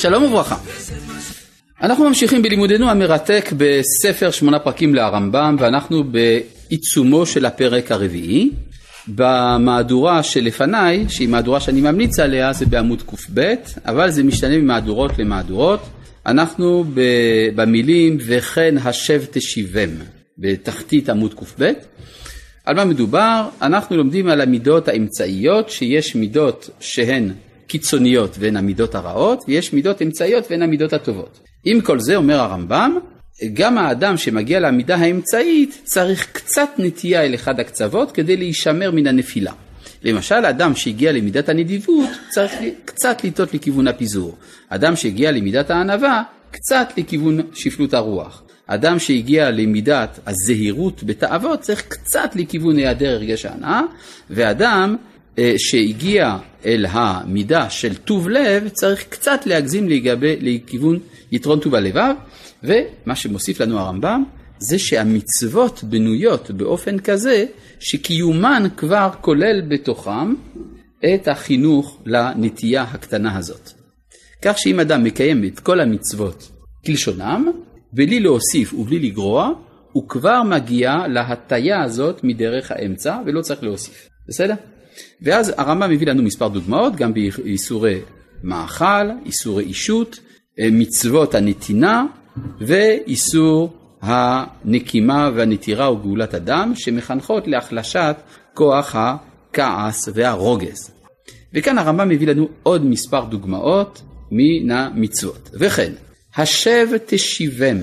שלום וברכה. אנחנו ממשיכים בלימודנו המרתק בספר שמונה פרקים לרמב"ם ואנחנו בעיצומו של הפרק הרביעי. במהדורה שלפניי, שהיא מהדורה שאני ממליץ עליה, זה בעמוד קב, אבל זה משתנה ממהדורות למהדורות. אנחנו במילים וכן השב תשיבם בתחתית עמוד קב. על מה מדובר? אנחנו לומדים על המידות האמצעיות, שיש מידות שהן קיצוניות והן המידות הרעות, ויש מידות אמצעיות והן המידות הטובות. עם כל זה אומר הרמב"ם, גם האדם שמגיע לעמידה האמצעית צריך קצת נטייה אל אחד הקצוות כדי להישמר מן הנפילה. למשל, אדם שהגיע למידת הנדיבות צריך קצת לטעות לכיוון הפיזור. אדם שהגיע למידת הענווה, קצת לכיוון שפלות הרוח. אדם שהגיע למידת הזהירות בתאוות צריך קצת לכיוון היעדר הרגש ההנאה, ואדם שהגיע אל המידה של טוב לב צריך קצת להגזים לגבי, לכיוון יתרון טוב הלבב, ומה שמוסיף לנו הרמב"ם זה שהמצוות בנויות באופן כזה שקיומן כבר כולל בתוכם את החינוך לנטייה הקטנה הזאת. כך שאם אדם מקיים את כל המצוות כלשונם, בלי להוסיף ובלי לגרוע, הוא כבר מגיע להטיה הזאת מדרך האמצע ולא צריך להוסיף. בסדר? ואז הרמב"ם מביא לנו מספר דוגמאות, גם באיסורי מאכל, איסורי אישות, אה, מצוות הנתינה ואיסור הנקימה והנטירה וגאולת אדם, שמחנכות להחלשת כוח הכעס והרוגז. וכאן הרמב"ם מביא לנו עוד מספר דוגמאות מן המצוות. וכן, השב תשיבם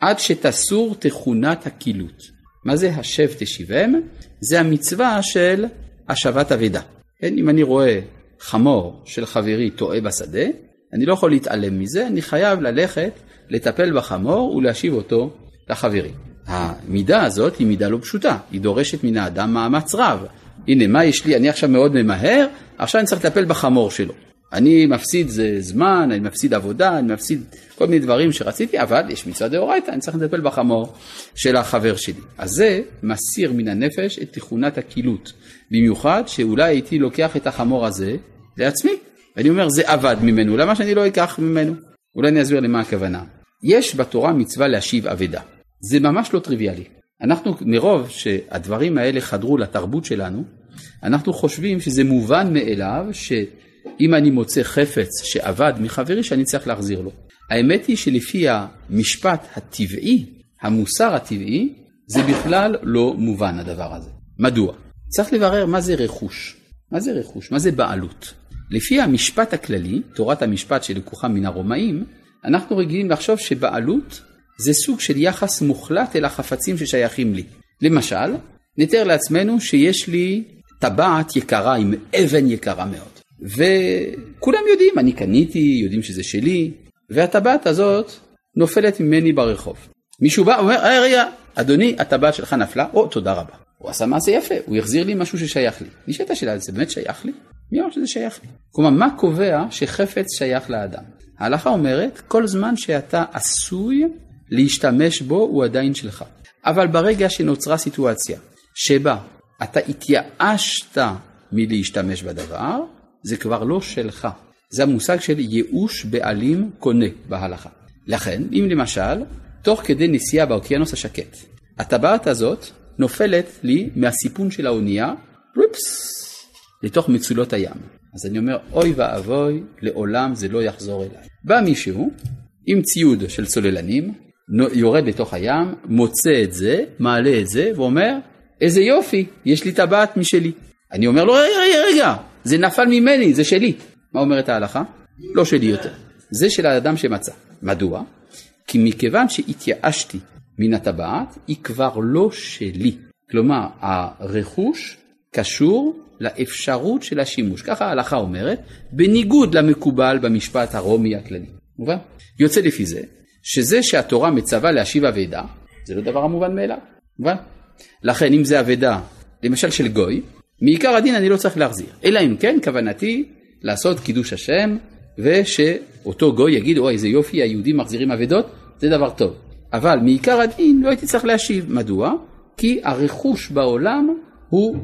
עד שתסור תכונת הקילות. מה זה השב תשיבם? זה המצווה של השבת אבדה. כן, אם אני רואה חמור של חברי טועה בשדה, אני לא יכול להתעלם מזה, אני חייב ללכת, לטפל בחמור ולהשיב אותו לחברים. המידה הזאת היא מידה לא פשוטה, היא דורשת מן האדם מאמץ רב. הנה, מה יש לי? אני עכשיו מאוד ממהר, עכשיו אני צריך לטפל בחמור שלו. אני מפסיד זמן, אני מפסיד עבודה, אני מפסיד כל מיני דברים שרציתי, אבל יש מצווה דאורייתא, אני צריך לטפל בחמור של החבר שלי. אז זה מסיר מן הנפש את תכונת הקילות. במיוחד שאולי הייתי לוקח את החמור הזה לעצמי. ואני אומר, זה אבד ממנו, למה שאני לא אקח ממנו? אולי אני אסביר למה הכוונה. יש בתורה מצווה להשיב אבדה. זה ממש לא טריוויאלי. אנחנו, מרוב שהדברים האלה חדרו לתרבות שלנו, אנחנו חושבים שזה מובן מאליו שאם אני מוצא חפץ שאבד מחברי שאני צריך להחזיר לו. האמת היא שלפי המשפט הטבעי, המוסר הטבעי, זה בכלל לא מובן הדבר הזה. מדוע? צריך לברר מה זה רכוש. מה זה רכוש? מה זה בעלות? לפי המשפט הכללי, תורת המשפט שלקוחה מן הרומאים, אנחנו רגילים לחשוב שבעלות זה סוג של יחס מוחלט אל החפצים ששייכים לי. למשל, נתאר לעצמנו שיש לי טבעת יקרה עם אבן יקרה מאוד. וכולם יודעים, אני קניתי, יודעים שזה שלי, והטבעת הזאת נופלת ממני ברחוב. מישהו בא ואומר, רגע, רגע, אדוני, הטבעת שלך נפלה, או, תודה רבה. הוא עשה מעשה יפה, הוא החזיר לי משהו ששייך לי. נשאלת השאלה, זה באמת שייך לי? מי אמר שזה שייך לי? כלומר, מה קובע שחפץ שייך לאדם? ההלכה אומרת, כל זמן שאתה עשוי להשתמש בו, הוא עדיין שלך. אבל ברגע שנוצרה סיטואציה שבה אתה התייאשת מלהשתמש בדבר, זה כבר לא שלך. זה המושג של ייאוש בעלים קונה בהלכה. לכן, אם למשל, תוך כדי נסיעה באוקיינוס השקט, הטבעת הזאת נופלת לי מהסיפון של האונייה, רופס, לתוך מצולות הים. אז אני אומר, אוי ואבוי, לעולם זה לא יחזור אליי. בא מישהו עם ציוד של צוללנים, יורד לתוך הים, מוצא את זה, מעלה את זה, ואומר, איזה יופי, יש לי טבעת משלי. אני אומר לו, רגע, רגע, רגע, זה נפל ממני, זה שלי. מה אומרת ההלכה? לא שלי יותר. זה של האדם שמצא. מדוע? כי מכיוון שהתייאשתי מן הטבעת, היא כבר לא שלי. כלומר, הרכוש קשור לאפשרות של השימוש. ככה ההלכה אומרת, בניגוד למקובל במשפט הרומי הכללי. מובן? יוצא לפי זה, שזה שהתורה מצווה להשיב אבדה, זה לא דבר המובן מאליו. מובן? לכן אם זה אבדה, למשל של גוי, מעיקר הדין אני לא צריך להחזיר. אלא אם כן כוונתי לעשות קידוש השם, ושאותו גוי יגיד, אוי איזה יופי, היהודים מחזירים אבדות, זה דבר טוב. אבל מעיקר הדין לא הייתי צריך להשיב. מדוע? כי הרכוש בעולם הוא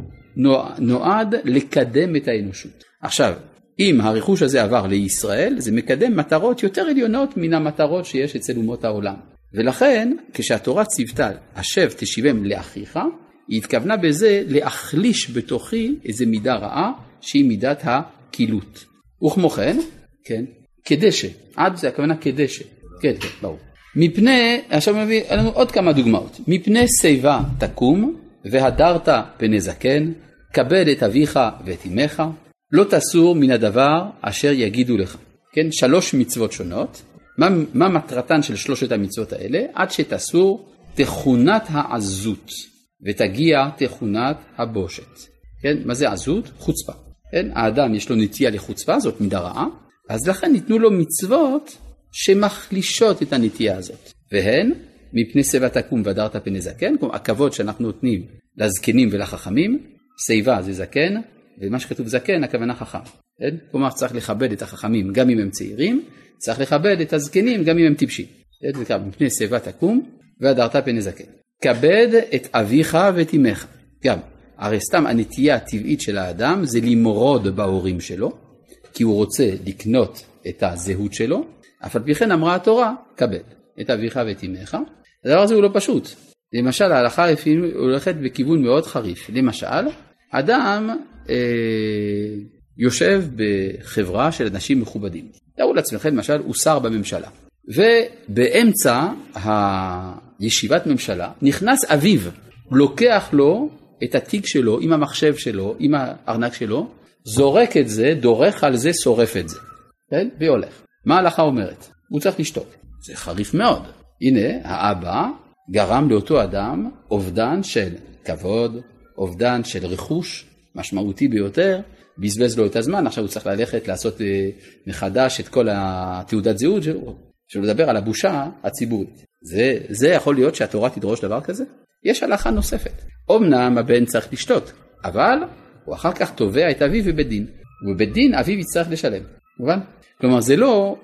נועד לקדם את האנושות. עכשיו, אם הרכוש הזה עבר לישראל, זה מקדם מטרות יותר עליונות מן המטרות שיש אצל אומות העולם. ולכן, כשהתורה ציוותה, השב תשיבם לאחיך, היא התכוונה בזה להחליש בתוכי איזה מידה רעה, שהיא מידת הכילות. וכמו כן, כן, כדשא, עד זה הכוונה כדשא, כן, כן, ברור. מפני, עכשיו מביא לנו עוד כמה דוגמאות, מפני שיבה תקום, והדרת פני זקן, כבד את אביך ואת אמך, לא תסור מן הדבר אשר יגידו לך. כן, שלוש מצוות שונות. מה, מה מטרתן של שלושת המצוות האלה? עד שתסור תכונת העזות ותגיע תכונת הבושת. כן, מה זה עזות? חוצפה. כן, האדם יש לו נטייה לחוצפה, זאת מידה רעה, אז לכן ניתנו לו מצוות שמחלישות את הנטייה הזאת. והן, מפני שיבה תקום והדרת פני זקן, כלומר הכבוד שאנחנו נותנים לזקנים ולחכמים, שיבה זה זקן, ומה שכתוב זקן הכוונה חכם. כן? כלומר צריך לכבד את החכמים גם אם הם צעירים, צריך לכבד את הזקנים גם אם הם טיפשים. כן? זה מפני שיבה תקום והדרת פני זקן. כבד את אביך ואת אמך. גם, הרי סתם הנטייה הטבעית של האדם זה למרוד בהורים שלו, כי הוא רוצה לקנות את הזהות שלו, אף על פי כן אמרה התורה, כבד את אביך ואת אמך. הדבר הזה הוא לא פשוט. למשל ההלכה הולכת בכיוון מאוד חריף. למשל, אדם אה, יושב בחברה של אנשים מכובדים. תארו לעצמכם, למשל, הוא שר בממשלה. ובאמצע הישיבת ממשלה נכנס אביו, לוקח לו את התיק שלו עם המחשב שלו, עם הארנק שלו, זורק את זה, דורך על זה, שורף את זה. כן? והולך. מה ההלכה אומרת? הוא צריך לשתוק. זה חריף מאוד. הנה, האבא גרם לאותו אדם אובדן של כבוד, אובדן של רכוש משמעותי ביותר, בזבז לו את הזמן, עכשיו הוא צריך ללכת לעשות אה, מחדש את כל התעודת זהות שלו, שלא לדבר על הבושה הציבורית. זה, זה יכול להיות שהתורה תדרוש דבר כזה? יש הלכה נוספת. אמנם הבן צריך לשתות, אבל הוא אחר כך תובע את אביו בבית דין, ובבית דין אביו יצטרך לשלם, מובן? כלומר זה לא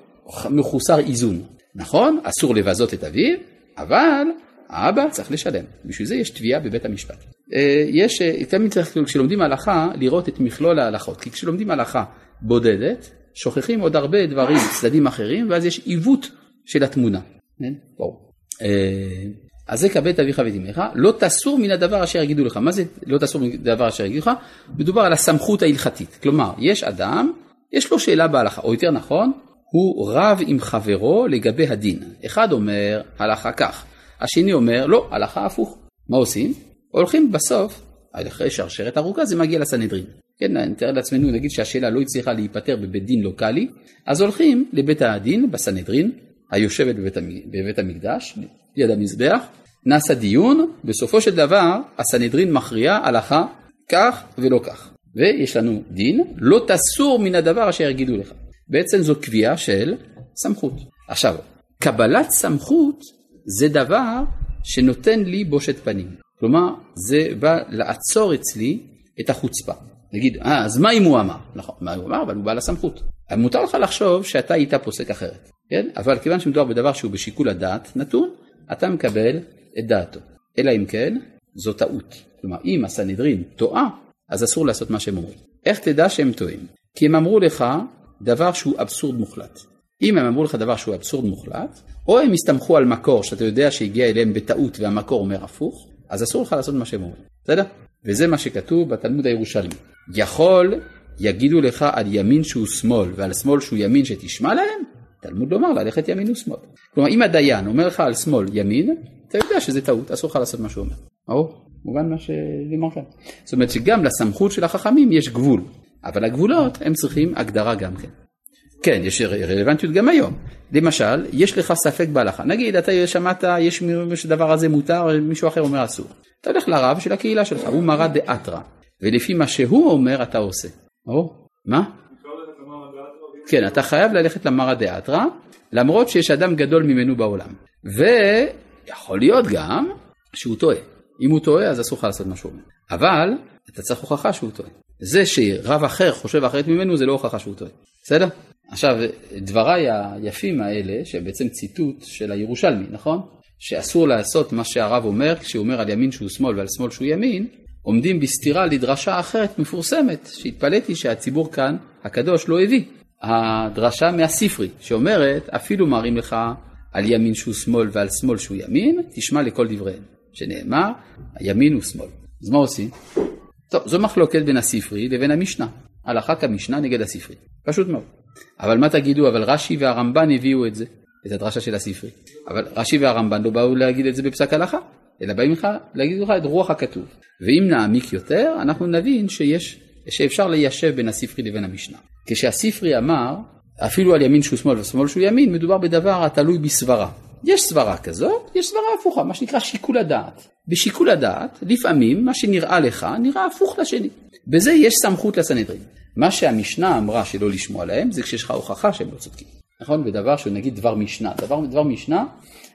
מחוסר איזון, נכון? אסור לבזות את אביו, אבל האבא צריך לשלם, בשביל זה יש תביעה בבית המשפט. אה, יש, אה, תמיד צריך כשלומדים הלכה לראות את מכלול ההלכות, כי כשלומדים הלכה בודדת, שוכחים עוד הרבה דברים, צדדים אחרים, ואז יש עיוות של התמונה. כן? ברור. אה, אז זה כבד אביך ואת אמך, לא תסור מן הדבר אשר יגידו לך. מה זה לא תסור מן הדבר אשר יגידו לך? מדובר על הסמכות ההלכתית. כלומר, יש אדם, יש לו שאלה בהלכה, או יותר נכון, הוא רב עם חברו לגבי הדין. אחד אומר הלכה כך, השני אומר לא, הלכה הפוך. מה עושים? הולכים בסוף, אחרי שרשרת ארוכה זה מגיע לסנהדרין. כן, נתאר לעצמנו, נגיד שהשאלה לא הצליחה להיפתר בבית דין לוקאלי, אז הולכים לבית הדין בסנהדרין, היושבת בבית, בבית המקדש, ליד המזבח, נעשה דיון, בסופו של דבר הסנהדרין מכריע הלכה כך ולא כך. ויש לנו דין, לא תסור מן הדבר אשר יגידו לך. בעצם זו קביעה של סמכות. עכשיו, קבלת סמכות זה דבר שנותן לי בושת פנים. כלומר, זה בא לעצור אצלי את החוצפה. נגיד, אה, אז מה אם הוא אמר? נכון, מה הוא אמר? אבל הוא בעל הסמכות. מותר לך לחשוב שאתה היית פוסק אחרת, כן? אבל כיוון שמדובר בדבר שהוא בשיקול הדעת נתון, אתה מקבל את דעתו. אלא אם כן, זו טעות. כלומר, אם הסנהדרין טועה, אז אסור לעשות מה שהם אומרים. איך תדע שהם טועים? כי הם אמרו לך דבר שהוא אבסורד מוחלט. אם הם אמרו לך דבר שהוא אבסורד מוחלט, או הם הסתמכו על מקור שאתה יודע שהגיע אליהם בטעות והמקור אומר הפוך, אז אסור לך לעשות מה שהם אומרים, בסדר? וזה מה שכתוב בתלמוד הירושלמי. יכול יגידו לך על ימין שהוא שמאל ועל שמאל שהוא ימין שתשמע להם? תלמוד לומר ללכת ימין ושמאל. כלומר אם הדיין אומר לך על שמאל ימין, אתה יודע שזה טעות, אסור לך לעשות מה שהוא אומר. ברור? מובן מה כאן. זאת אומרת שגם לסמכות של החכמים יש גבול, אבל הגבולות הם צריכים הגדרה גם כן. כן, יש רלוונטיות גם היום. למשל, יש לך ספק בהלכה. נגיד, אתה שמעת, יש שדבר הזה מותר, מישהו אחר אומר אסור. אתה הולך לרב של הקהילה שלך, הוא מרא דאתרא, ולפי מה שהוא אומר אתה עושה. ברור? מה? כן, אתה חייב ללכת למרא דאתרא, למרות שיש אדם גדול ממנו בעולם. ויכול להיות גם שהוא טועה. אם הוא טועה, אז אסור לך לעשות אומר. אבל, אתה צריך הוכחה שהוא טועה. זה שרב אחר חושב אחרת ממנו, זה לא הוכחה שהוא טועה. בסדר? עכשיו, דבריי היפים האלה, שבעצם ציטוט של הירושלמי, נכון? שאסור לעשות מה שהרב אומר, כשהוא אומר על ימין שהוא שמאל ועל שמאל שהוא ימין, עומדים בסתירה לדרשה אחרת מפורסמת, שהתפלאתי שהציבור כאן, הקדוש, לא הביא. הדרשה מהספרי, שאומרת, אפילו מראים לך על ימין שהוא שמאל ועל שמאל שהוא ימין, תשמע לכל דבריהם. שנאמר, הימין הוא שמאל. אז מה עושים? טוב, זו מחלוקת בין הספרי לבין המשנה. הלכה כמשנה נגד הספרי. פשוט מאוד. אבל מה תגידו, אבל רש"י והרמב"ן הביאו את זה, את הדרשה של הספרי. אבל רש"י והרמב"ן לא באו להגיד את זה בפסק הלכה, אלא באים לך להגיד לך את רוח הכתוב. ואם נעמיק יותר, אנחנו נבין שיש, שאפשר ליישב בין הספרי לבין המשנה. כשהספרי אמר, אפילו על ימין שהוא שמאל ושמאל שהוא ימין, מדובר בדבר התלוי בסברה. יש סברה כזאת, יש סברה הפוכה, מה שנקרא שיקול הדעת. בשיקול הדעת, לפעמים מה שנראה לך נראה הפוך לשני. בזה יש סמכות לסנהדרין. מה שהמשנה אמרה שלא לשמוע להם, זה כשיש לך הוכחה שהם לא צודקים. נכון? בדבר שהוא נגיד דבר משנה. דבר, דבר משנה,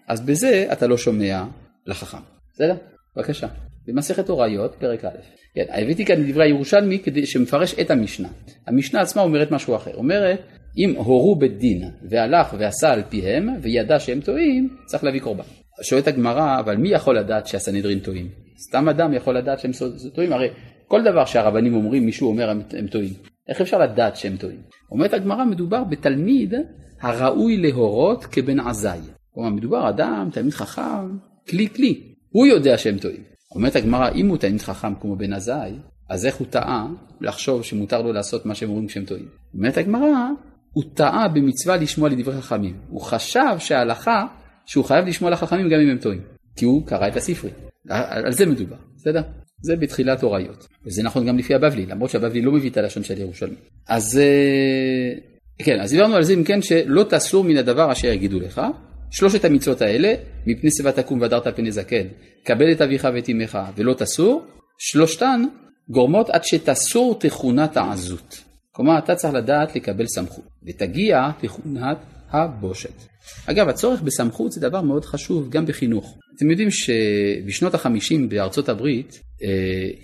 אז בזה אתה לא שומע לחכם. בסדר? בבקשה. במסכת הוריות, פרק א'. כן, הבאתי כאן דברי הירושלמי כדי שמפרש את המשנה. המשנה עצמה אומרת משהו אחר. אומרת, אם הורו בית דין והלך ועשה על פיהם וידע שהם טועים, צריך להביא קורבן. שואלת הגמרא, אבל מי יכול לדעת שהסנהדרין טועים? סתם אדם יכול לדעת שהם טועים? הרי כל דבר שהרבנים אומרים, מישהו אומר הם טועים. איך אפשר לדעת שהם טועים? אומרת הגמרא, מדובר בתלמיד הראוי להורות כבן עזאי. כלומר, מדובר אדם, תלמיד חכם, כלי כלי. הוא יודע שהם טועים. אומרת הגמרא, אם הוא תלמיד חכם כמו בן עזאי, אז איך הוא טעה לחשוב שמותר לו לעשות מה שהם אומרים כשהם טועים? אומרת הגמרא, הוא טעה במצווה לשמוע לדברי חכמים. הוא חשב שההלכה, שהוא חייב לשמוע לחכמים גם אם הם טועים. כי הוא קרא את הספרי. על זה מדובר, בסדר? זה בתחילת הוריות. וזה נכון גם לפי הבבלי, למרות שהבבלי לא מביא את הלשון של ירושלמי. אז אה, כן, אז דיברנו על זה אם כן שלא תסור מן הדבר אשר יגידו לך. שלושת המצוות האלה, מפני שיבה תקום והדרת פני זקן, קבל את אביך ואת אמך ולא תסור, שלושתן גורמות עד שתסור תכונת העזות. כלומר, אתה צריך לדעת לקבל סמכות, ותגיע תכונת הבושת. אגב, הצורך בסמכות זה דבר מאוד חשוב גם בחינוך. אתם יודעים שבשנות החמישים בארצות הברית אה,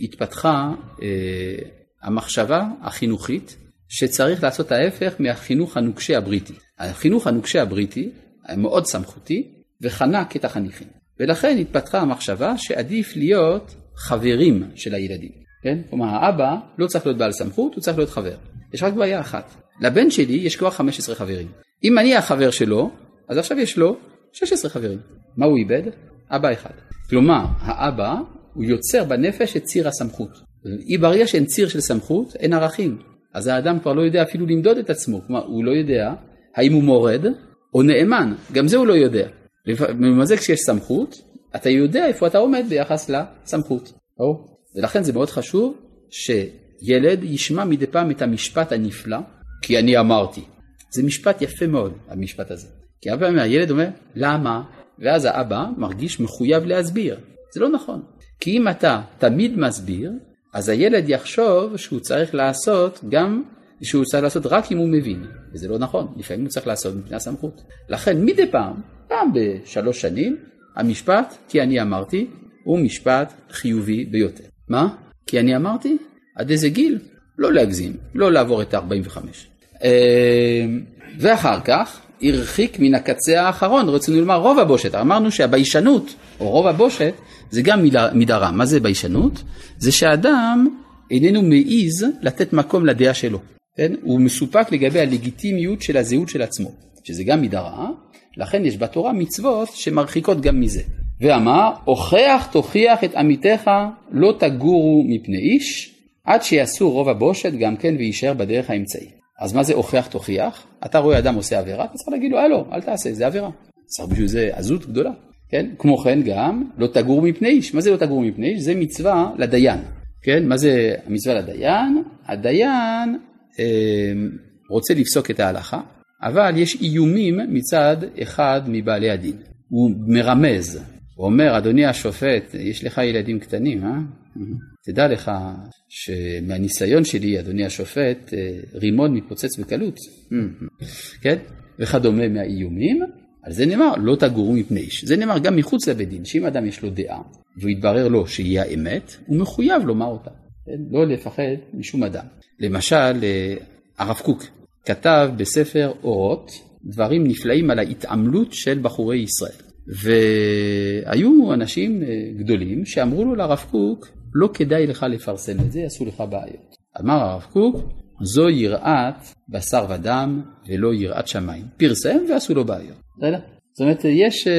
התפתחה אה, המחשבה החינוכית שצריך לעשות ההפך מהחינוך הנוקשה הבריטי. החינוך הנוקשה הבריטי מאוד סמכותי וחנק את החניכים. ולכן התפתחה המחשבה שעדיף להיות חברים של הילדים. כן? כלומר האבא לא צריך להיות בעל סמכות, הוא צריך להיות חבר. יש רק בעיה אחת, לבן שלי יש כבר 15 חברים. אם אני החבר שלו, אז עכשיו יש לו 16 חברים. מה הוא איבד? אבא אחד. כלומר, האבא הוא יוצר בנפש את ציר הסמכות. ברגע שאין ציר של סמכות, אין ערכים. אז האדם כבר לא יודע אפילו למדוד את עצמו. כלומר, הוא לא יודע האם הוא מורד או נאמן. גם זה הוא לא יודע. במזל כשיש סמכות, אתה יודע איפה אתה עומד ביחס לסמכות. או? ולכן זה מאוד חשוב שילד ישמע מדי פעם את המשפט הנפלא, כי אני אמרתי. זה משפט יפה מאוד, המשפט הזה. כי הרבה פעמים הילד אומר, למה? ואז האבא מרגיש מחויב להסביר. זה לא נכון. כי אם אתה תמיד מסביר, אז הילד יחשוב שהוא צריך לעשות גם, שהוא צריך לעשות רק אם הוא מבין. וזה לא נכון, לפעמים הוא צריך לעשות מפני הסמכות. לכן מדי פעם, פעם בשלוש שנים, המשפט, כי אני אמרתי, הוא משפט חיובי ביותר. מה? כי אני אמרתי, עד איזה גיל? לא להגזים, לא לעבור את ה-45. אה, ואחר כך הרחיק מן הקצה האחרון, רצינו לומר רוב הבושת. אמרנו שהביישנות, או רוב הבושת, זה גם מידה רע. מה זה ביישנות? זה שאדם איננו מעז לתת מקום לדעה שלו. כן? הוא מסופק לגבי הלגיטימיות של הזהות של עצמו, שזה גם מידה רעה, לכן יש בתורה מצוות שמרחיקות גם מזה. ואמר, הוכח תוכיח את עמיתך לא תגורו מפני איש, עד שיעשו רוב הבושת גם כן ויישאר בדרך האמצעי. אז מה זה הוכח תוכיח? אתה רואה אדם עושה עבירה, אתה צריך להגיד לו, הלו, אל תעשה, זה עבירה. צריך בשביל זה עזות גדולה. כן? כמו כן גם, לא תגור מפני איש. מה זה לא תגור מפני איש? זה מצווה לדיין. כן? מה זה המצווה לדיין? הדיין רוצה לפסוק את ההלכה, אבל יש איומים מצד אחד מבעלי הדין. הוא מרמז, הוא אומר, אדוני השופט, יש לך ילדים קטנים, אה? תדע לך שמהניסיון שלי, אדוני השופט, אה, רימון מתפוצץ בקלות, כן? וכדומה מהאיומים, על זה נאמר, לא תגורו מפני איש. זה נאמר גם מחוץ לבית דין, שאם אדם יש לו דעה, והוא יתברר לו שהיא האמת, הוא מחויב לומר אותה? לא לפחד משום אדם. למשל, אה, הרב קוק כתב בספר אורות דברים נפלאים על ההתעמלות של בחורי ישראל. והיו אנשים אה, גדולים שאמרו לו לרב קוק, לא כדאי לך לפרסם את זה, יעשו לך בעיות. אמר הרב קוק, זו יראת בשר ודם ולא יראת שמיים. פרסם ועשו לו בעיות. זאת אומרת, יש uh,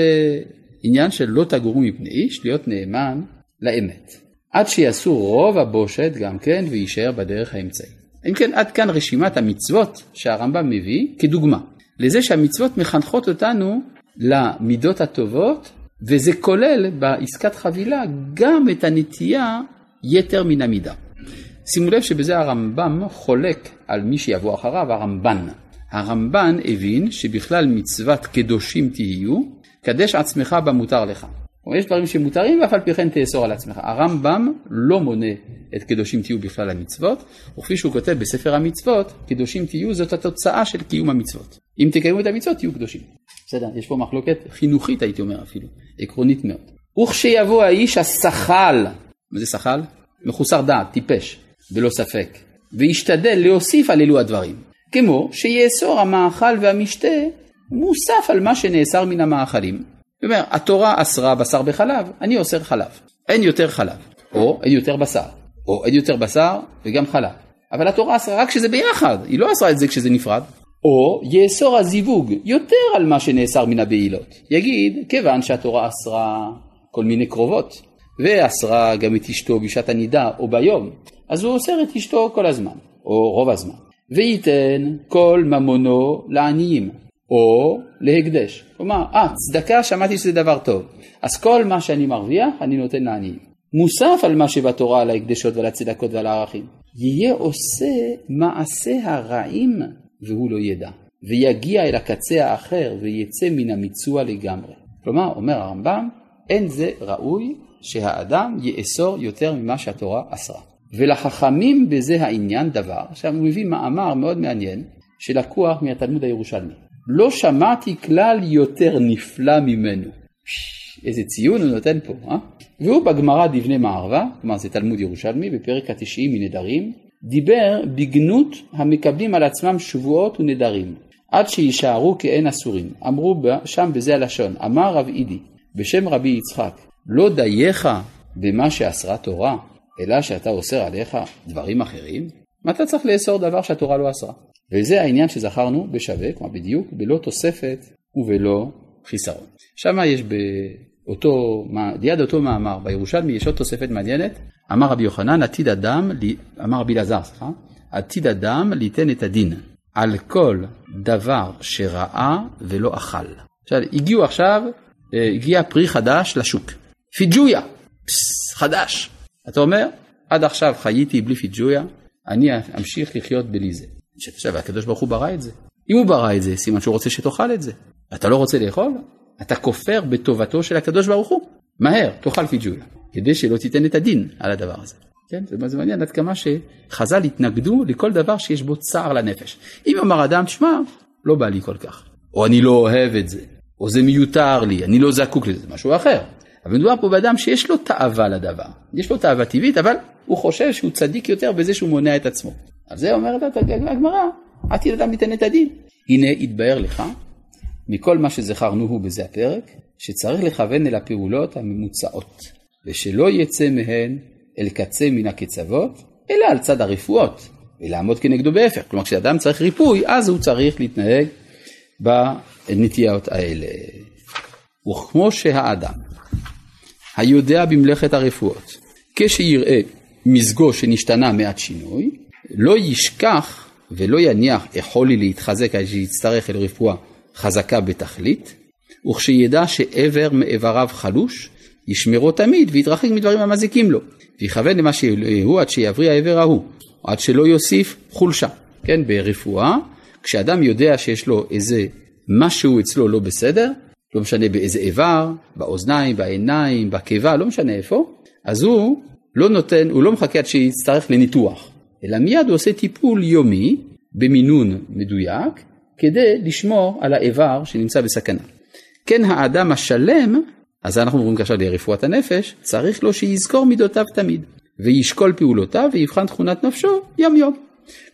עניין של לא תגורו מפני איש, להיות נאמן לאמת. עד שיעשו רוב הבושת גם כן ויישאר בדרך האמצעית. אם כן, עד כאן רשימת המצוות שהרמב"ם מביא כדוגמה. לזה שהמצוות מחנכות אותנו למידות הטובות, וזה כולל בעסקת חבילה גם את הנטייה יתר מן המידה. שימו לב שבזה הרמב"ם חולק על מי שיבוא אחריו, הרמב"ן. הרמב"ן הבין שבכלל מצוות קדושים תהיו, קדש עצמך במותר לך. כלומר, יש דברים שמותרים ואף על פי כן תאסור על עצמך. הרמב"ם לא מונה את קדושים תהיו בכלל המצוות, וכפי שהוא כותב בספר המצוות, קדושים תהיו זאת התוצאה של קיום המצוות. אם תקיימו את המצוות תהיו קדושים. בסדר, יש פה מחלוקת חינוכית הייתי אומר אפילו, עקרונית מאוד. וכשיבוא האיש השחל, מה זה שחל? מחוסר דעת, טיפש, בלא ספק, וישתדל להוסיף על אלו הדברים, כמו שיאסור המאכל והמשתה מוסף על מה שנאסר מן המאכלים. זאת אומרת, התורה אסרה בשר בחלב, אני אוסר חלב. אין יותר חלב, או אין יותר בשר, או אין יותר בשר וגם חלב. אבל התורה אסרה רק כשזה ביחד, היא לא אסרה את זה כשזה נפרד. או יאסור הזיווג יותר על מה שנאסר מן הבעילות. יגיד, כיוון שהתורה אסרה כל מיני קרובות, ואסרה גם את אשתו בשעת הנידה או ביום, אז הוא אוסר את אשתו כל הזמן, או רוב הזמן. וייתן כל ממונו לעניים, או להקדש. כלומר, אה, צדקה, שמעתי שזה דבר טוב. אז כל מה שאני מרוויח, אני נותן לעניים. מוסף על מה שבתורה, על ההקדשות ועל הצדקות ועל הערכים. יהיה עושה מעשה הרעים והוא לא ידע, ויגיע אל הקצה האחר ויצא מן המיצוע לגמרי. כלומר, אומר הרמב"ם, אין זה ראוי שהאדם יאסור יותר ממה שהתורה אסרה. ולחכמים בזה העניין דבר, עכשיו הוא מביא מאמר מאוד מעניין שלקוח מהתלמוד הירושלמי. לא שמעתי כלל יותר נפלא ממנו. איזה ציון הוא נותן פה, אה? והוא בגמרא דבני מערבה, כלומר זה תלמוד ירושלמי, בפרק התשעים מנדרים, דיבר בגנות המקבלים על עצמם שבועות ונדרים, עד שיישארו כאין אסורים. אמרו שם בזה הלשון, אמר רב אידי, בשם רבי יצחק, לא דייך במה שאסרה תורה, אלא שאתה אוסר עליך דברים אחרים? מה אתה צריך לאסור דבר שהתורה לא אסרה? וזה העניין שזכרנו בשווה, כלומר בדיוק, בלא תוספת ובלא חיסרון. שם יש באותו, ליד אותו מאמר בירושלמי יש עוד תוספת מעניינת, אמר רבי יוחנן עתיד אדם, אמר רבי אלעזר, סליחה, עתיד אדם ליתן את הדין על כל דבר שראה ולא אכל. עכשיו הגיעו עכשיו, אה, הגיע פרי חדש לשוק, פיג'ויה, פס, חדש. אתה אומר, עד עכשיו חייתי בלי פיג'ויה, אני אמשיך לחיות בלי זה. עכשיו הקדוש ברוך הוא ברא את זה. אם הוא ברא את זה, סימן שהוא רוצה שתאכל את זה. אתה לא רוצה לאכול? אתה כופר בטובתו של הקדוש ברוך הוא. מהר, תאכל פיג'ויה. כדי שלא תיתן את הדין על הדבר הזה. כן, זה מעניין עד כמה שחז"ל התנגדו לכל דבר שיש בו צער לנפש. אם אמר אדם, תשמע, לא בא לי כל כך, או אני לא אוהב את זה, או זה מיותר לי, אני לא זקוק לזה, זה משהו אחר. אבל מדובר פה באדם שיש לו תאווה לדבר, יש לו תאווה טבעית, אבל הוא חושב שהוא צדיק יותר בזה שהוא מונע את עצמו. על זה אומרת הגמרא, עתיד אדם ייתן את הדין. הנה התבהר לך, מכל מה שזכרנו הוא בזה הפרק, שצריך לכוון אל הפעולות הממוצעות. ושלא יצא מהן אל קצה מן הקצוות, אלא על צד הרפואות, ולעמוד כנגדו בהפך. כלומר, כשאדם צריך ריפוי, אז הוא צריך להתנהג בנטיות האלה. וכמו שהאדם היודע במלאכת הרפואות, כשיראה מזגו שנשתנה מעט שינוי, לא ישכח ולא יניח יכול לי להתחזק עד שיצטרך אל רפואה חזקה בתכלית, וכשידע שאיבר מאיבריו חלוש, ישמרו תמיד ויתרחק מדברים המזיקים לו, ויכוון למה שהוא עד שיבריא העבר ההוא, עד שלא יוסיף חולשה. כן, ברפואה, כשאדם יודע שיש לו איזה משהו אצלו לא בסדר, לא משנה באיזה איבר, באוזניים, בעיניים, בקיבה, לא משנה איפה, אז הוא לא נותן, הוא לא מחכה עד שיצטרך לניתוח, אלא מיד הוא עושה טיפול יומי במינון מדויק, כדי לשמור על האיבר שנמצא בסכנה. כן האדם השלם אז אנחנו עוברים עכשיו לרפואת הנפש, צריך לו שיזכור מידותיו תמיד, וישקול פעולותיו ויבחן תכונת נפשו יום יום.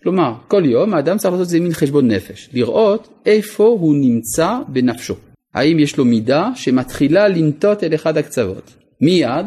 כלומר, כל יום האדם צריך לעשות איזה מין חשבון נפש, לראות איפה הוא נמצא בנפשו. האם יש לו מידה שמתחילה לנטות אל אחד הקצוות. מיד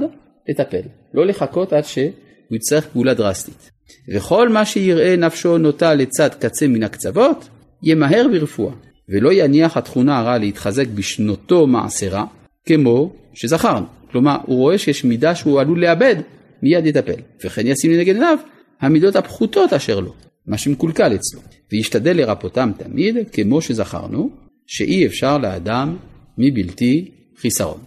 לטפל. לא לחכות עד שהוא יצטרך פעולה דרסטית. וכל מה שיראה נפשו נוטה לצד קצה מן הקצוות, ימהר ברפואה, ולא יניח התכונה הרע להתחזק בשנותו מעשרה, כמו שזכרנו. כלומר, הוא רואה שיש מידה שהוא עלול לאבד, מיד יטפל. וכן ישים לנגד עיניו המידות הפחותות אשר לו, מה שמקולקל אצלו, וישתדל לרפאותם תמיד, כמו שזכרנו, שאי אפשר לאדם מבלתי חיסרון.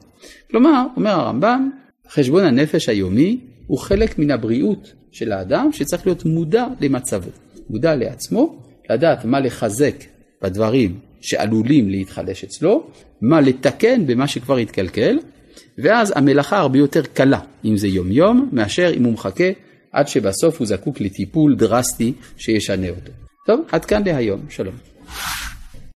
כלומר, אומר הרמב"ם, חשבון הנפש היומי הוא חלק מן הבריאות של האדם שצריך להיות מודע למצבו, מודע לעצמו, לדעת מה לחזק בדברים שעלולים להתחדש אצלו, מה לתקן במה שכבר התקלקל, ואז המלאכה הרבה יותר קלה, אם זה יום יום, מאשר אם הוא מחכה עד שבסוף הוא זקוק לטיפול דרסטי שישנה אותו. טוב, עד כאן להיום, שלום.